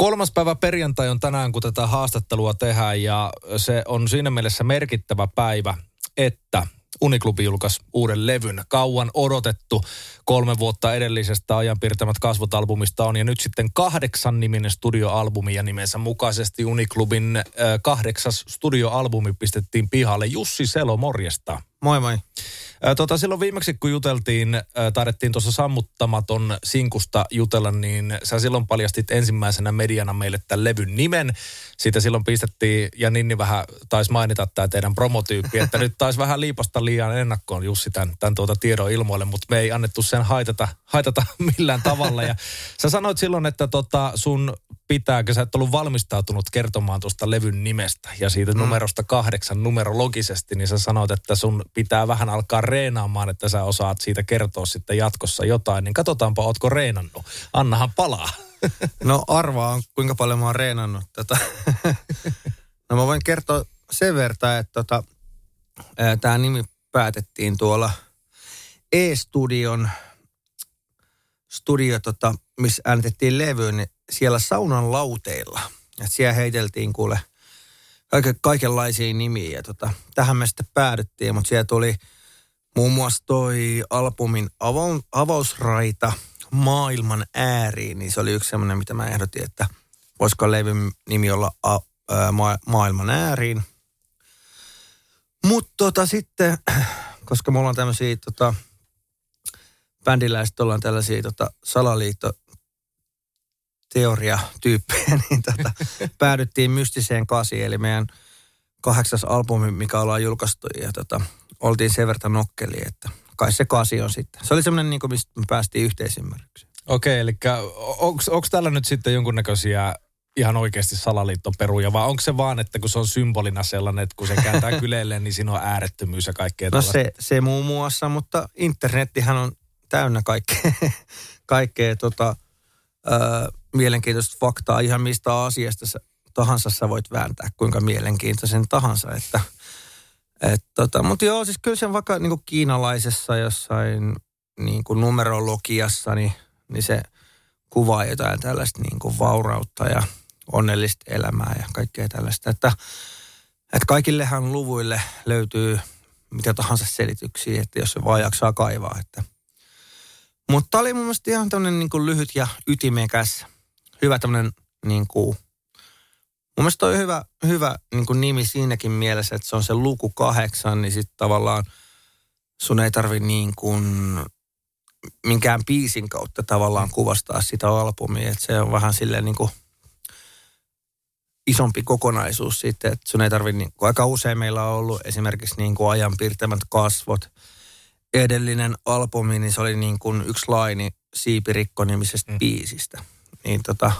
Kolmas päivä perjantai on tänään, kun tätä haastattelua tehdään ja se on siinä mielessä merkittävä päivä, että Uniklubi julkaisi uuden levyn. Kauan odotettu kolme vuotta edellisestä ajan piirtämät kasvot-albumista on. Ja nyt sitten kahdeksan niminen studioalbumi ja nimensä mukaisesti Uniklubin äh, kahdeksas studioalbumi pistettiin pihalle. Jussi Selo, morjesta. Moi moi. Tota, silloin viimeksi kun juteltiin, taidettiin tuossa sammuttamaton sinkusta jutella, niin sä silloin paljastit ensimmäisenä mediana meille tämän levyn nimen. Siitä silloin pistettiin, ja Ninni vähän taisi mainita tämä teidän promotyyppi, että nyt taisi vähän liipasta liian ennakkoon Jussi tämän, tämän tuota tiedon ilmoille, mutta me ei annettu sen haitata, haitata millään tavalla. Ja sä sanoit silloin, että tota sun pitääkö sä et ollut valmistautunut kertomaan tuosta levyn nimestä ja siitä mm. numerosta kahdeksan numerologisesti, niin sä sanoit, että sun pitää vähän alkaa reenaamaan, että sä osaat siitä kertoa sitten jatkossa jotain, niin katsotaanpa, ootko reenannut. Annahan palaa. No arvaa, kuinka paljon mä oon reenannut tätä. No mä voin kertoa sen verran, että tota, tämä nimi päätettiin tuolla E-studion studio, tota, missä äänitettiin levyyn, niin siellä saunan lauteilla. Et siellä heiteltiin kuule kaiken, kaikenlaisia nimiä. Ja tota, tähän me sitten päädyttiin, mutta siellä tuli muun muassa toi albumin ava- avausraita maailman ääriin, niin se oli yksi semmoinen, mitä mä ehdotin, että voisiko levyn nimi olla a, ma- maailman ääriin. Mutta tota, sitten, koska me ollaan tämmöisiä tota, bändiläiset ollaan tällaisia tota, salaliitto teoriatyyppejä, niin tota, päädyttiin mystiseen kasiin, eli meidän kahdeksas albumi, mikä ollaan julkaistu, ja tota, oltiin sen verran nokkeli, että kai se kasi on sitten. Se oli semmoinen, niin kuin, mistä me päästiin yhteisymmärrykseen. Okei, eli onko tällä nyt sitten jonkunnäköisiä ihan oikeasti salaliittoperuja, vai onko se vaan, että kun se on symbolina sellainen, että kun se kääntää kyleelle, niin siinä on äärettömyys ja kaikkea No se, se muun muassa, mutta internettihän on täynnä kaikkea, kaikkea tota, ö, mielenkiintoista faktaa ihan mistä asiasta tahansa sä voit vääntää, kuinka mielenkiintoisen tahansa. Että, et, tota, mutta joo, siis kyllä se vaikka niin kuin kiinalaisessa jossain niin kuin numerologiassa, niin, niin se kuvaa jotain tällaista niin kuin vaurautta ja onnellista elämää ja kaikkea tällaista. Että, että kaikillehan luvuille löytyy mitä tahansa selityksiä, että jos se vaan jaksaa kaivaa. Että. Mutta oli mun mielestä ihan tämmöinen niin lyhyt ja ytimekäs, hyvä tämmöinen niin kuin, mun mielestä on hyvä, hyvä niin kuin nimi siinäkin mielessä, että se on se luku kahdeksan, niin sitten tavallaan sun ei tarvi niin kuin minkään biisin kautta tavallaan kuvastaa sitä albumia, että se on vähän silleen niin kuin isompi kokonaisuus sitten, että sun ei tarvitse, niin aika usein meillä on ollut esimerkiksi niin kuin ajan piirtämät kasvot. Edellinen albumi, niin se oli niin kuin yksi laini Siipirikko-nimisestä mm. biisistä. Niin, tota,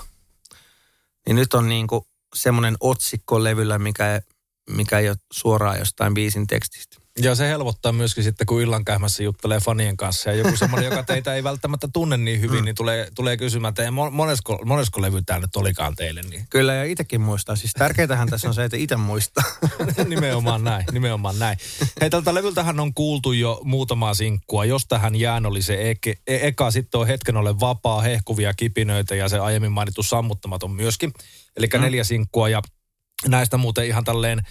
niin nyt on niin kuin semmoinen otsikko levyllä, mikä, mikä ei ole suoraan jostain biisin tekstistä. Ja se helpottaa myöskin sitten, kun illan käymässä juttelee fanien kanssa. Ja joku semmoinen, joka teitä ei välttämättä tunne niin hyvin, mm. niin tulee, tulee kysymään, että monesko, monesko levy tämä nyt olikaan teille. Niin. Kyllä, ja itsekin muistaa. Siis tärkeintähän tässä on se, että itse muistaa. nimenomaan näin, nimenomaan näin. Hei, tältä levyltähän on kuultu jo muutamaa sinkkua. Jos tähän jään oli se eke, e, eka, sitten on hetken ole vapaa, hehkuvia kipinöitä ja se aiemmin mainittu sammuttamaton myöskin. Eli mm. neljä sinkkua ja näistä muuten ihan tälleen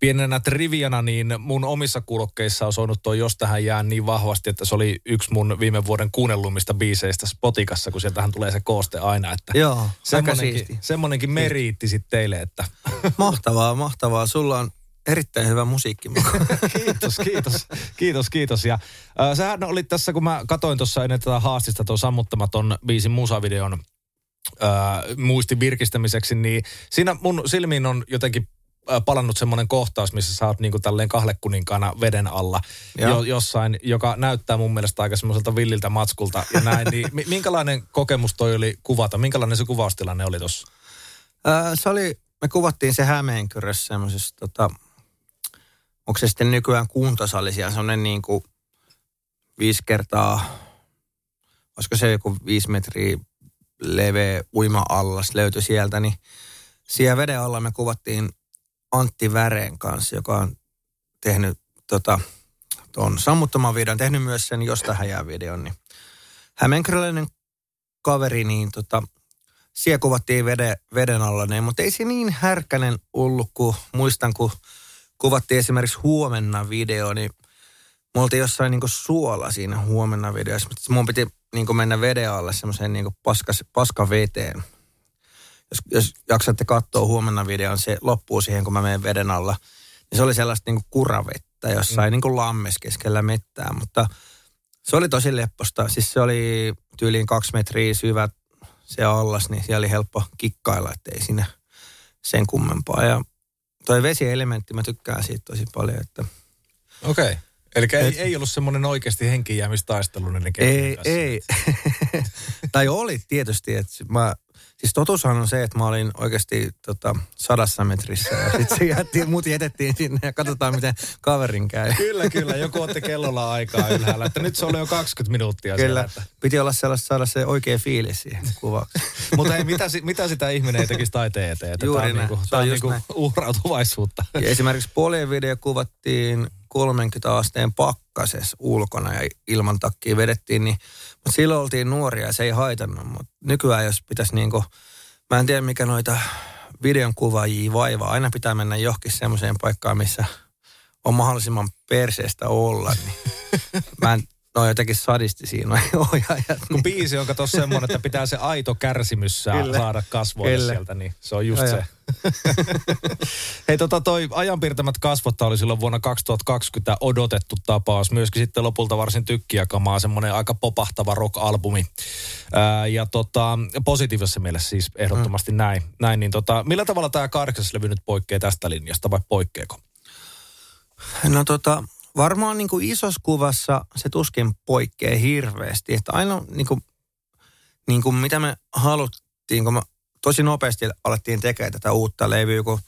pienenä triviana, niin mun omissa kuulokkeissa on soinut toi Jos tähän jää niin vahvasti, että se oli yksi mun viime vuoden kuunnellumista biiseistä Spotikassa, kun sieltähän tulee se kooste aina. Että Joo, semmonenkin, semmonenkin meriitti sitten teille, että... Mahtavaa, mahtavaa. Sulla on erittäin hyvä musiikki. kiitos, kiitos, kiitos, kiitos. Ja äh, sähän oli tässä, kun mä katoin tuossa ennen tätä haastista tuon sammuttamaton biisin musavideon äh, muistin virkistämiseksi, niin siinä mun silmiin on jotenkin palannut semmoinen kohtaus, missä sä oot niinku tälleen kahlekuninkaana veden alla jo, jossain, joka näyttää mun mielestä aika semmoiselta villiltä matskulta ja näin. niin, minkälainen kokemus toi oli kuvata? Minkälainen se kuvaustilanne oli tossa? Äh, se oli, me kuvattiin se Hämeenkyrössä semmoisessa, tota, onko se sitten nykyään kuntosali siellä, semmoinen niin kuin viisi kertaa, olisiko se joku viisi metriä leveä uima-allas löytyi sieltä, niin siellä veden alla me kuvattiin Antti Väreen kanssa, joka on tehnyt tota, tuon sammuttaman videon, tehnyt myös sen Josta häjää videon, niin hämeenkyröläinen kaveri, niin tota, siellä kuvattiin veden, veden alla, niin, mutta ei se niin härkänen ollut, kun muistan, kun kuvattiin esimerkiksi huomenna video, niin me oltiin jossain niin suola siinä huomenna videossa, mutta mun piti niin mennä veden alle semmoiseen niin paskas, paska veteen. Jos, jos jaksatte katsoa huomenna videon, se loppuu siihen, kun mä menen veden alla. Niin se oli sellaista niin kuravettä jossain mm. niin lammes keskellä mettää, mutta se oli tosi lepposta. Siis se oli tyyliin kaksi metriä syvä se allas, niin siellä oli helppo kikkailla, ettei siinä sen kummempaa. Ja toi vesielementti, mä tykkään siitä tosi paljon, että... Okei. Okay. Eli ei, ei ollut semmoinen oikeasti henkiinjäämistaistelu näiden Ei, ei. tai oli tietysti, että mä Siis totuushan on se, että mä olin oikeasti tota, sadassa metrissä ja sitten se jätti, mut jätettiin sinne ja katsotaan, miten kaverin käy. Kyllä, kyllä. Joku otti kellolla aikaa ylhäällä, että nyt se oli jo 20 minuuttia Kyllä. Siellä, että... Piti olla sellaista, saada se oikea fiilis siihen kuvaukseen. Mutta ei, mitä, mitä sitä ihminen ei tekisi taiteen eteen? Että Juuri tämä on, niinku, tämä on niinku uhrautuvaisuutta. Ja esimerkiksi puolien video kuvattiin 30 asteen pakkasessa ulkona ja ilman takkia vedettiin, niin mutta silloin oltiin nuoria ja se ei haitannut, mutta nykyään jos pitäisi niinku, mä en tiedä mikä noita videon kuvaajia vaivaa, aina pitää mennä johonkin semmoiseen paikkaan, missä on mahdollisimman perseestä olla, niin mä en, no jotenkin sadisti siinä ohjaajat. Kun biisi on kato semmoinen, että pitää se aito kärsimys saada kasvoille sieltä, niin se on just se. Hei tota toi ajanpiirtämät kasvotta oli silloin vuonna 2020 odotettu tapaus. Myöskin sitten lopulta varsin tykkijäkamaa, semmoinen aika popahtava rock-albumi. Ää, ja tota, positiivisessa mielessä siis ehdottomasti mm. näin. näin niin tota, millä tavalla tämä kahdeksas levy nyt poikkeaa tästä linjasta vai poikkeako? No tota, varmaan niin kuin isossa kuvassa se tuskin poikkeaa hirveästi. Että aina niin kuin, niin kuin mitä me haluttiin, kun me tosi nopeasti alettiin tekemään tätä uutta levyä, kun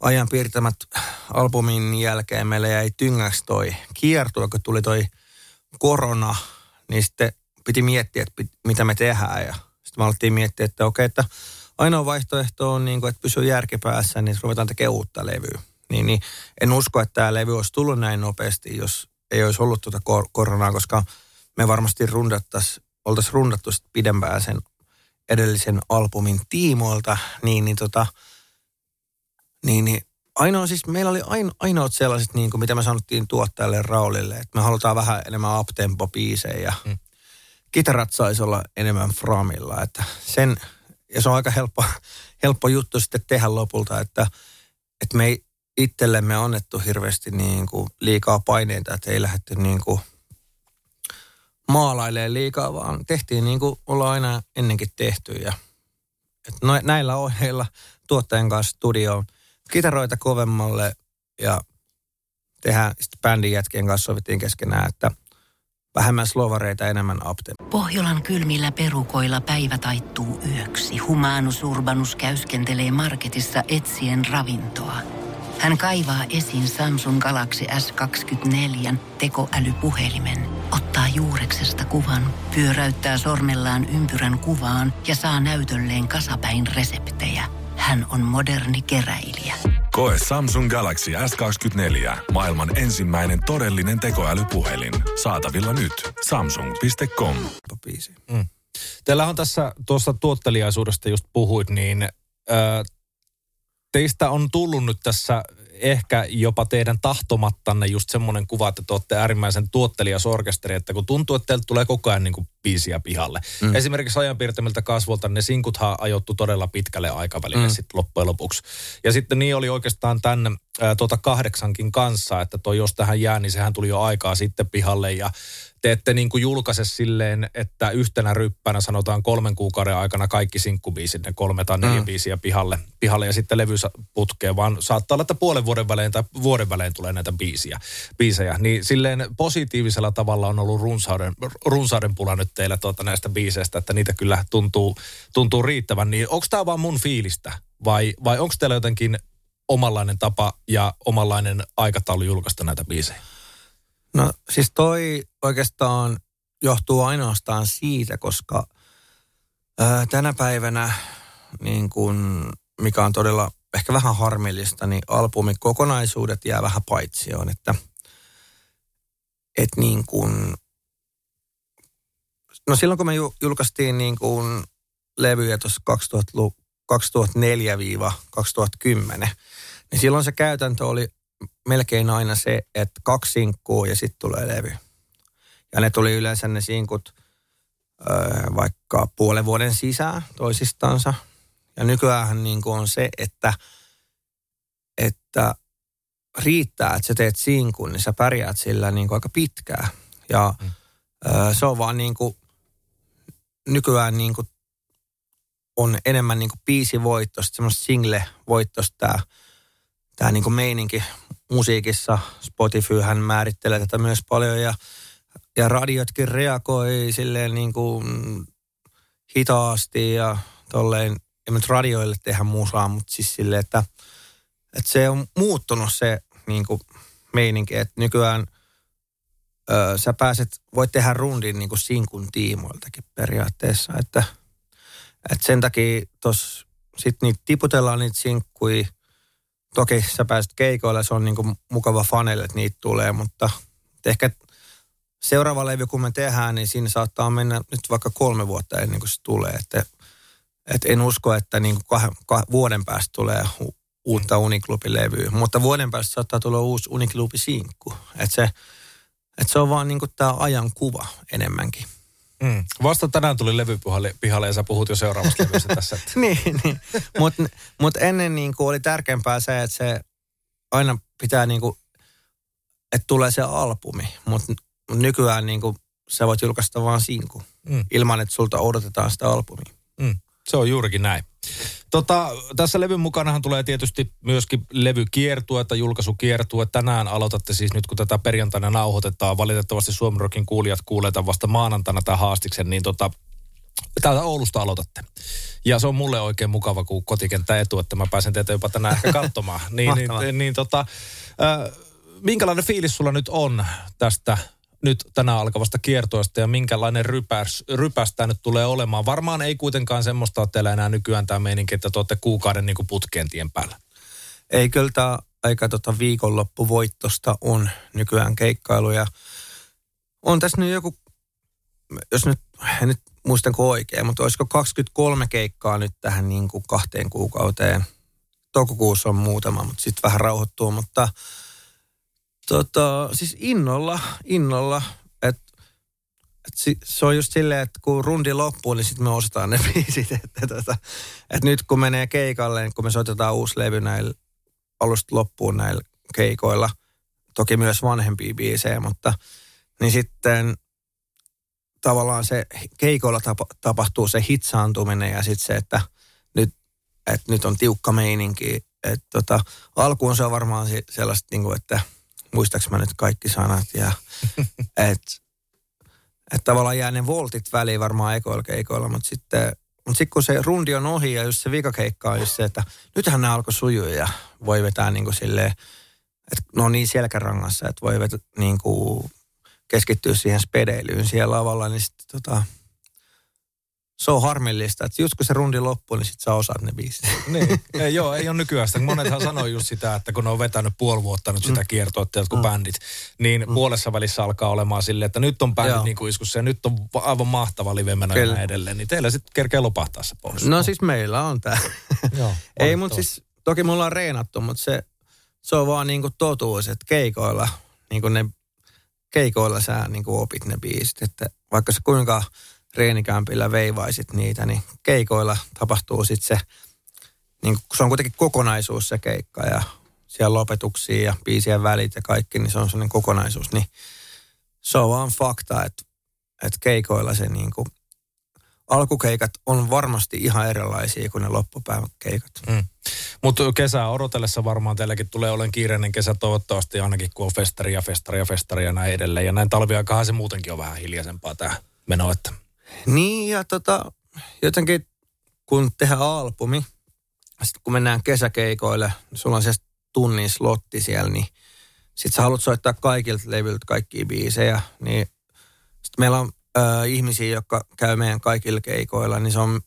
ajan piirtämät albumin jälkeen meille jäi tyngäksi toi kiertue, kun tuli toi korona, niin sitten piti miettiä, että pit, mitä me tehdään. Ja sitten me alettiin miettiä, että okei, että ainoa vaihtoehto on, niin kuin, että pysyy järkipäässä, niin ruvetaan tekemään uutta levyä. Niin, niin en usko, että tämä levy olisi tullut näin nopeasti, jos ei olisi ollut tuota kor- koronaa, koska me varmasti rundattaisiin, oltaisiin rundattu pidempään sen edellisen albumin tiimoilta, niin, niin, tota, niin, niin ainoa siis, meillä oli aino, ainoat sellaiset, niin kuin mitä me sanottiin tuottajalle Raulille, että me halutaan vähän enemmän uptempo-biisejä ja mm. kitarat saisi olla enemmän framilla, että sen, ja se on aika helppo, helppo juttu sitten tehdä lopulta, että, että me ei itsellemme annettu hirveästi niin kuin liikaa paineita, että ei lähdetty niin kuin – maalailee liikaa, vaan tehtiin niin kuin ollaan aina ennenkin tehty. Ja, että no, näillä ohjeilla tuottajan kanssa studioon kitaroita kovemmalle ja tehdään sitten bändin jätkien kanssa sovittiin keskenään, että vähemmän slovareita, enemmän apte. Pohjolan kylmillä perukoilla päivä taittuu yöksi. Humanus Urbanus käyskentelee marketissa etsien ravintoa. Hän kaivaa esiin Samsung Galaxy S24 tekoälypuhelimen, ottaa juureksesta kuvan, pyöräyttää sormellaan ympyrän kuvaan ja saa näytölleen kasapäin reseptejä. Hän on moderni keräilijä. Koe Samsung Galaxy S24. Maailman ensimmäinen todellinen tekoälypuhelin. Saatavilla nyt. Samsung.com. Mm. Teillä on tässä tuossa tuotteliaisuudesta just puhuit, niin äh, teistä on tullut nyt tässä ehkä jopa teidän tahtomattanne just semmoinen kuva, että te olette äärimmäisen tuottelias orkesteri, että kun tuntuu, että teiltä tulee koko ajan niin kuin biisiä pihalle. Mm. Esimerkiksi ajanpiirtämiltä kasvolta ne sinkuthan ajoittu todella pitkälle aikavälille mm. sitten loppujen lopuksi. Ja sitten niin oli oikeastaan tämän ää, tuota kahdeksankin kanssa, että toi jos tähän jää, niin sehän tuli jo aikaa sitten pihalle ja te ette niin kuin julkaise silleen, että yhtenä ryppänä sanotaan kolmen kuukauden aikana kaikki sinkkubiisit, ne kolme tai neljä mm. biisiä pihalle, pihalle ja sitten levy putkeen, vaan saattaa olla, että puolen vuoden välein tai vuoden välein tulee näitä biisiä, biisejä. Niin silleen positiivisella tavalla on ollut runsauden, runsauden pula nyt teillä tuota näistä biiseistä, että niitä kyllä tuntuu, tuntuu riittävän. Niin onko tämä vaan mun fiilistä vai, vai onko teillä jotenkin omanlainen tapa ja omanlainen aikataulu julkaista näitä biisejä? No siis toi oikeastaan johtuu ainoastaan siitä, koska ää, tänä päivänä, niin kun, mikä on todella ehkä vähän harmillista, niin albumin kokonaisuudet jää vähän paitsioon, että et niin kun, no silloin kun me julkaistiin niin kun levyjä tuossa 2004-2010, niin silloin se käytäntö oli melkein aina se, että kaksi sinkkua ja sitten tulee levy. Ja ne tuli yleensä ne sinkut öö, vaikka puolen vuoden sisään toisistansa. Ja nykyään niin on se, että, että riittää, että sä teet sinkun, niin sä pärjäät sillä niin kuin aika pitkään. Ja mm. öö, se on vaan niin kuin, nykyään niin kuin on enemmän niin kuin biisivoittosta, semmoista single-voittosta tämä tämä niin meininki musiikissa. Spotifyhän määrittelee tätä myös paljon ja, ja radiotkin reagoi silleen niin kuin hitaasti ja tolleen, ei nyt radioille tehdä musaa, mutta siis silleen, että, että se on muuttunut se niin kuin meininki, että nykyään ö, sä pääset, voit tehdä rundin niin kuin sinkun tiimoiltakin periaatteessa, että, että sen takia tuossa sitten niitä tiputellaan niitä sinkkuja toki sä pääset keikoille, se on niin kuin mukava fanelle, että niitä tulee, mutta ehkä seuraava levy, kun me tehdään, niin siinä saattaa mennä nyt vaikka kolme vuotta ennen kuin se tulee. Että, että en usko, että niin kuin kahden, kahden, vuoden päästä tulee uutta Uniklubi-levyä, mutta vuoden päästä saattaa tulla uusi Uniklubi-sinkku. Että se, että se on vaan niin kuin tämä ajan kuva enemmänkin. Mm. Vasta tänään tuli levy pihalle ja sä puhut jo seuraavasta levystä tässä. Että. niin, niin. mutta mut ennen niin kuin oli tärkeämpää se, että se aina pitää niin kuin, että tulee se albumi. Mutta nykyään niin kuin, sä voit julkaista vaan sinku mm. ilman, että sulta odotetaan sitä albumia. Mm. Se on juurikin näin. Tota, tässä levyn mukanahan tulee tietysti myöskin levykiertue, julkaisukiertue. Tänään aloitatte siis nyt, kun tätä perjantaina nauhoitetaan. Valitettavasti Suomen Rockin kuulijat kuuletaan vasta maanantaina tämän haastiksen, niin tota, täältä Oulusta aloitatte. Ja se on mulle oikein mukava, kun kotikenttä etu, että mä pääsen teitä jopa tänään ehkä katsomaan. niin, niin, niin, tota, äh, minkälainen fiilis sulla nyt on tästä nyt tänään alkavasta kiertoista ja minkälainen rypäs, rypäs tämä nyt tulee olemaan. Varmaan ei kuitenkaan semmoista ole teillä enää nykyään tämä meininki, että te olette kuukauden niin kuin putkeen tien päällä. Ei kyllä tämä aika tota viikonloppuvoittosta on nykyään keikkailuja. On tässä nyt joku, jos nyt, en nyt muistanko oikein, mutta olisiko 23 keikkaa nyt tähän niin kuin kahteen kuukauteen. Toukokuussa on muutama, mutta sitten vähän rauhoittuu, mutta – Tota, siis innolla, innolla. Et, et se on just silleen, että kun rundi loppuu, niin sitten me ostetaan ne biisit. Että, tota, et nyt kun menee keikalle, niin kun me soitetaan uusi levy näillä alusta loppuun näillä keikoilla, toki myös vanhempia biisejä, mutta niin sitten tavallaan se keikoilla tapa, tapahtuu se hitsaantuminen ja sitten se, että nyt, että nyt on tiukka meininki. että tota, alkuun se on varmaan sellaista, niin kuin, että – muistaaks mä nyt kaikki sanat. Ja, et, et tavallaan jää ne voltit väliin varmaan ekoilla keikoilla, mutta sitten mutta sitten kun se rundi on ohi ja just se vikakeikka on just se, että nythän ne alkoi sujua ja voi vetää niin kuin silleen, että ne on niin selkärangassa, että voi vetää niin kuin keskittyä siihen spedeilyyn siellä lavalla, niin sitten tota, se on harmillista, että just kun se rundi loppuu, niin sit sä osaat ne biisit. Niin, ei, joo, ei ole nykyään sitä. Monethan sanoo just sitä, että kun ne on vetänyt puoli vuotta nyt sitä mm. kiertoa, että jotkut mm. bändit, niin mm. puolessa välissä alkaa olemaan silleen, että nyt on bändit niin kuin iskussa ja nyt on aivan mahtava live meno ja edelleen. Niin teillä sitten kerkee lopahtaa se pois. No siis meillä on joo, ei, mutta siis toki mulla on reenattu, mutta se, se on vaan niin kuin totuus, että keikoilla, niin kuin ne, keikoilla sä niin kuin opit ne biisit, että vaikka se kuinka treenikämpillä veivaisit niitä, niin keikoilla tapahtuu sitten se, niin se on kuitenkin kokonaisuus se keikka ja siellä lopetuksia ja biisien välit ja kaikki, niin se on sellainen kokonaisuus. Niin se on vaan fakta, että, että keikoilla se niin kuin, alkukeikat on varmasti ihan erilaisia kuin ne loppupäivän keikat. Mm. Mutta kesää odotellessa varmaan teilläkin tulee olen kiireinen kesä toivottavasti ainakin, kun on festari ja festari ja ja näin edelleen. Ja näin talviaikahan se muutenkin on vähän hiljaisempaa tämä meno. Että. Niin ja tota, jotenkin kun tehdään albumi, sitten kun mennään kesäkeikoille, sulla on se tunnin slotti siellä, niin sit sä haluat soittaa kaikilta levyiltä kaikkia biisejä, niin sitten meillä on äh, ihmisiä, jotka käy meidän kaikilla keikoilla, niin se on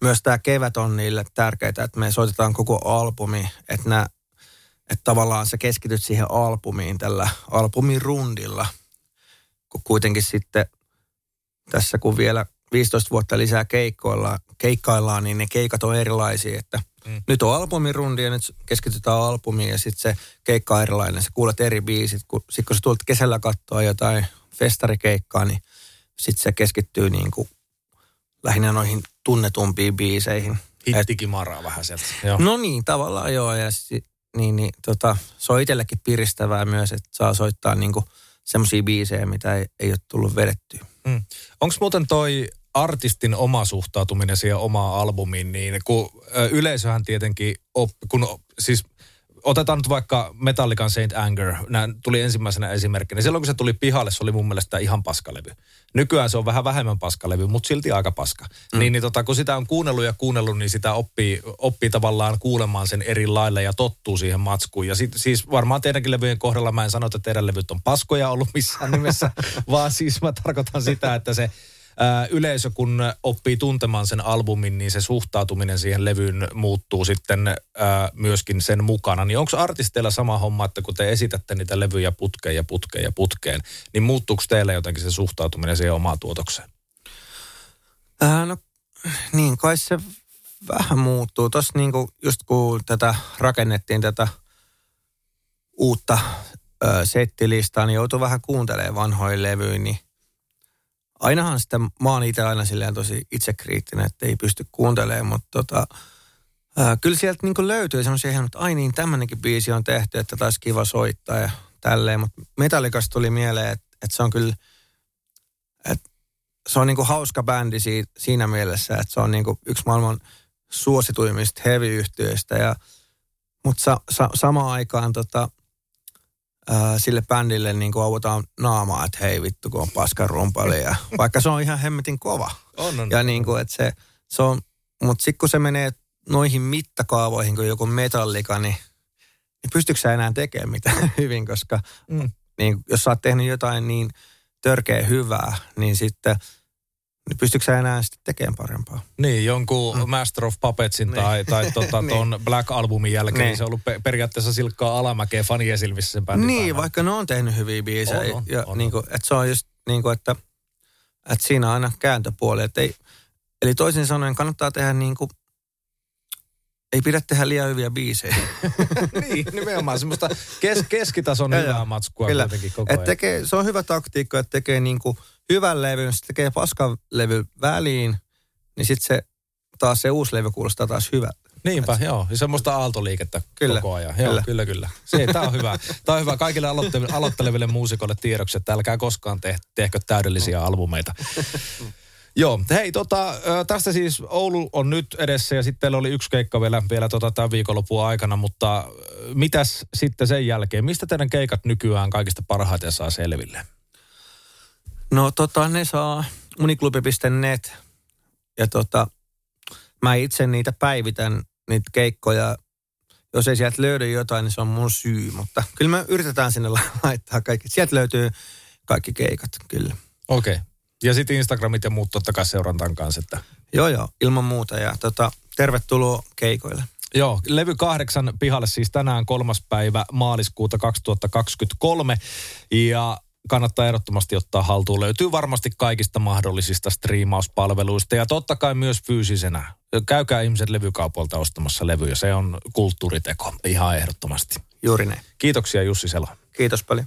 myös tämä kevät on niille tärkeää, että me soitetaan koko albumi, että, nää, että tavallaan sä keskityt siihen albumiin tällä albumin rundilla, kun kuitenkin sitten tässä kun vielä 15 vuotta lisää keikkoilla, keikkaillaan, niin ne keikat on erilaisia, että mm. nyt on albumirundi ja nyt keskitytään albumiin ja sitten se keikka on erilainen, sä kuulet eri biisit, kun, sit kun sä tulet kesällä katsoa jotain festarikeikkaa, niin sitten se keskittyy niin kuin lähinnä noihin tunnetumpiin biiseihin. Hittikimaraa vähän sieltä. Joo. No niin, tavallaan joo. Ja si, niin, niin, tota, se on itsellekin piristävää myös, että saa soittaa niin semmoisia biisejä, mitä ei, ei ole tullut vedettyä. Mm. Onko muuten toi artistin oma suhtautuminen siihen omaan albumiin, niin kun yleisöhän tietenkin, op, kun siis otetaan nyt vaikka Metallican Saint Anger, nämä tuli ensimmäisenä esimerkkinä. Silloin kun se tuli pihalle, se oli mun mielestä ihan paskalevy. Nykyään se on vähän vähemmän paskalevy, mutta silti aika paska. Mm. Niin, niin tota, kun sitä on kuunnellut ja kuunnellut, niin sitä oppii, oppii tavallaan kuulemaan sen eri lailla ja tottuu siihen matskuun. Ja sit, siis varmaan teidänkin levyjen kohdalla mä en sano, että teidän levyt on paskoja ollut missään nimessä, vaan siis mä tarkoitan sitä, että se yleisö kun oppii tuntemaan sen albumin, niin se suhtautuminen siihen levyyn muuttuu sitten myöskin sen mukana. Niin onko artisteilla sama homma, että kun te esitätte niitä levyjä putkeen ja putkeen ja putkeen, niin muuttuuko teille jotenkin se suhtautuminen siihen omaan tuotokseen? Ää, no niin, kai se vähän muuttuu. Tuossa niinku, just kun tätä rakennettiin tätä uutta ö, settilistaa, niin joutui vähän kuuntelemaan vanhoja levyjä, niin ainahan sitä, mä oon itse aina silleen tosi itsekriittinen, että ei pysty kuuntelemaan, mutta tota, ää, kyllä sieltä niin löytyy semmoisia että ai niin, tämmöinenkin biisi on tehty, että taisi kiva soittaa ja tälleen, mutta Metallicasta tuli mieleen, että, että se on kyllä, että se on niin kuin hauska bändi siitä, siinä mielessä, että se on niin kuin yksi maailman suosituimmista heavy-yhtiöistä ja mutta sa, sa, samaan aikaan tota, ää, sille bändille niin kuin avutaan naamaa, että hei vittu, kun on paskan rumpali. Ja, vaikka se on ihan hemmetin kova. On, on. Ja niin kuin, että se, se on, mutta sitten kun se menee noihin mittakaavoihin kuin joku metallika, niin, niin pystyykö sä enää tekemään mitään hyvin, koska mm. niin, jos sä oot tehnyt jotain niin törkeä hyvää, niin sitten – niin pystyykö sä enää sitten tekemään parempaa? Niin, jonkun mm. Master of Puppetsin niin. tai, tai tota, niin. Black Albumin jälkeen, niin. niin se on ollut pe- periaatteessa silkkaa alamäkeä fanien silmissä sen bändin Niin, päällä. vaikka ne on tehnyt hyviä biisejä. On, on, ja on, niin kuin, että se on just niin kuin, että, että siinä on aina kääntöpuoli. Että ei, eli toisin sanoen kannattaa tehdä niin kuin, ei pidä tehdä liian hyviä biisejä. niin, nimenomaan semmoista kes, keskitason hyvää matskua Kyllä. kuitenkin koko ajan. Et tekee, se on hyvä taktiikka, että tekee niin kuin – hyvän levyn, sitten tekee paskan levy väliin, niin sitten se taas se uusi levy kuulostaa taas hyvä. Niinpä, Et... joo. Ja semmoista aaltoliikettä kyllä, koko ajan. Joo, kyllä, kyllä. kyllä. Se, tämä on hyvä. Tämä on hyvä kaikille aloitte- aloitteleville muusikoille tiedoksi, että älkää koskaan te- tehkö täydellisiä albumeita. Joo, hei tota, tästä siis Oulu on nyt edessä ja sitten teillä oli yksi keikka vielä, vielä tota tämän viikonlopun aikana, mutta mitäs sitten sen jälkeen? Mistä teidän keikat nykyään kaikista parhaiten saa selville? No tota, ne saa uniklubi.net ja tota, mä itse niitä päivitän, niitä keikkoja. Jos ei sieltä löydy jotain, niin se on mun syy, mutta kyllä me yritetään sinne laittaa kaikki. Sieltä löytyy kaikki keikat, kyllä. Okei. Okay. Ja sitten Instagramit ja muut totta kai seurantaan kanssa. Että... Joo, joo, ilman muuta. Ja tota, tervetuloa keikoille. Joo, levy kahdeksan pihalle siis tänään kolmas päivä maaliskuuta 2023. Ja kannattaa ehdottomasti ottaa haltuun. Löytyy varmasti kaikista mahdollisista striimauspalveluista ja totta kai myös fyysisenä. Käykää ihmiset levykaupoilta ostamassa levyjä. Se on kulttuuriteko ihan ehdottomasti. Juuri näin. Kiitoksia Jussi Selo. Kiitos paljon.